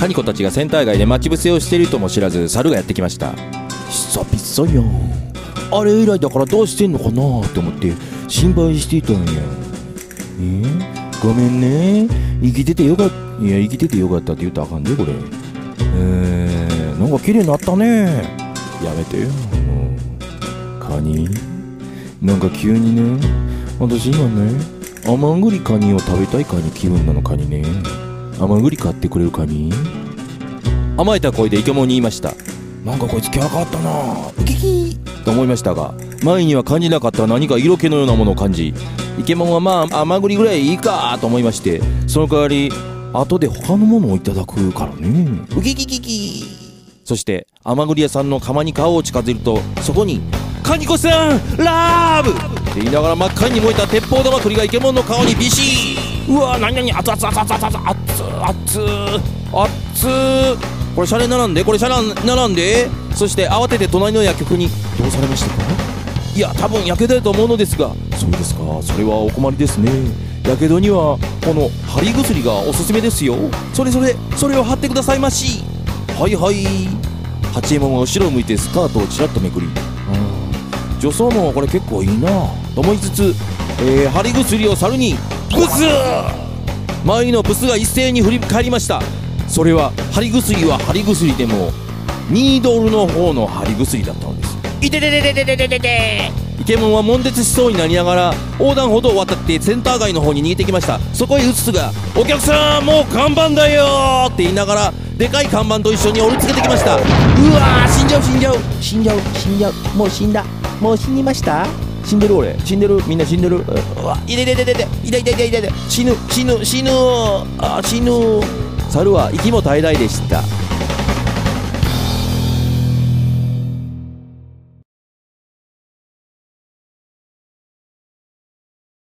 カニコたちがセンター街で待ち伏せをしているとも知らず猿がやってきました。久々やんあれ以来だからどうしてんのかなって思って心配していたんや。え、ごめんね。生きててよかったいや生きててよかったって言ったあかんでこれ。えー、なんか綺麗になったね。やめて。よカニ。なんか急にね。私今ね甘栗カニを食べたいカニ気分なのカニね。甘栗買ってくれるカニ甘えた声でイケモンに言いました。なんかこいつキャラ変わったな。ウキキと思いましたが前には感じなかった何か色気のようなものを感じイケモンはまあ甘栗ぐらいいいかと思いましてその代わり後で他のものをいただくからね。ウキキキキ。そして甘栗屋さんの釜に顔を近づけるとそこに「カニコさんラブ!」って言いながら真っ赤に燃えた鉄砲玉栗がイケモンの顔にビシーうわなになに熱々熱々熱々熱々熱々熱。これシャレ並んでこれシャレ並んで。そして慌てて隣の薬局に。どうされましたか？いや多分やけどだと思うのですが。そうですか。それはお困りですね。やけどにはこの貼り薬がおすすめですよ。それそれそれを貼ってくださいまし。はいはい。八右衛門は後ろを向いてスカートをちらっとめくり。女装もこれ結構いいな。と思いつつ、えー、貼り薬を猿にブス周りのブスが一斉に振り返りました。それは貼り薬は貼り薬でもニードルの方の貼り薬だったのです。いてててててててててイケモンは悶絶しそうになりながら横断歩道を渡ってセンター街の方に逃げてきました。そこへうつつが「お客さんもう看板だよ!」って言いながらでかい看板と一緒に追いつけてきました。うわー死んじゃう死んじゃう。死んじゃう死んじゃう。もう死んだ。もう死にました？死んでる俺。死んでる？みんな死んでる？うわいててててて。いでいでいてい死ぬ死ぬ死ぬ。あ死ぬ。猿は息も絶え絶えでした。